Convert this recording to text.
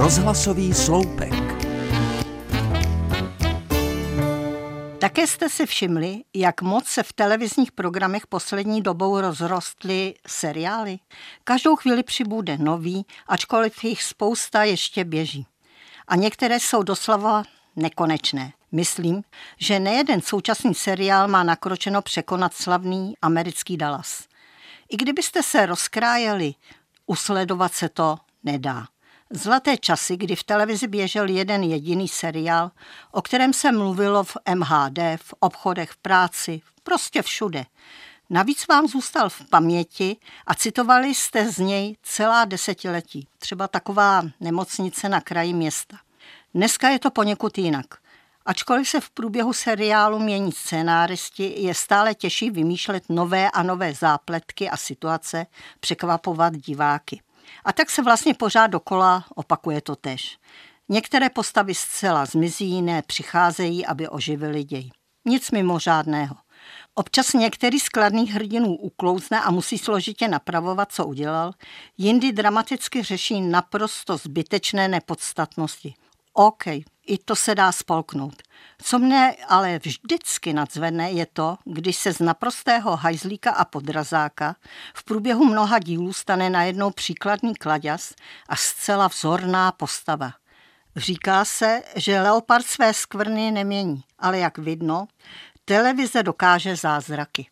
Rozhlasový sloupek. Také jste si všimli, jak moc se v televizních programech poslední dobou rozrostly seriály? Každou chvíli přibude nový, ačkoliv jich spousta ještě běží. A některé jsou doslova nekonečné. Myslím, že nejeden současný seriál má nakročeno překonat slavný americký Dallas. I kdybyste se rozkrájeli, usledovat se to nedá. Zlaté časy, kdy v televizi běžel jeden jediný seriál, o kterém se mluvilo v MHD, v obchodech, v práci, prostě všude. Navíc vám zůstal v paměti a citovali jste z něj celá desetiletí. Třeba taková nemocnice na kraji města. Dneska je to poněkud jinak. Ačkoliv se v průběhu seriálu mění scénáristi, je stále těžší vymýšlet nové a nové zápletky a situace, překvapovat diváky. A tak se vlastně pořád dokola opakuje to tež. Některé postavy zcela zmizí, jiné přicházejí, aby oživili děj. Nic mimořádného. Občas některý z kladných hrdinů uklouzne a musí složitě napravovat, co udělal, jindy dramaticky řeší naprosto zbytečné nepodstatnosti. OK, i to se dá spolknout. Co mne ale vždycky nadzvedne je to, když se z naprostého hajzlíka a podrazáka v průběhu mnoha dílů stane najednou příkladný kladěz a zcela vzorná postava. Říká se, že leopard své skvrny nemění, ale jak vidno, televize dokáže zázraky.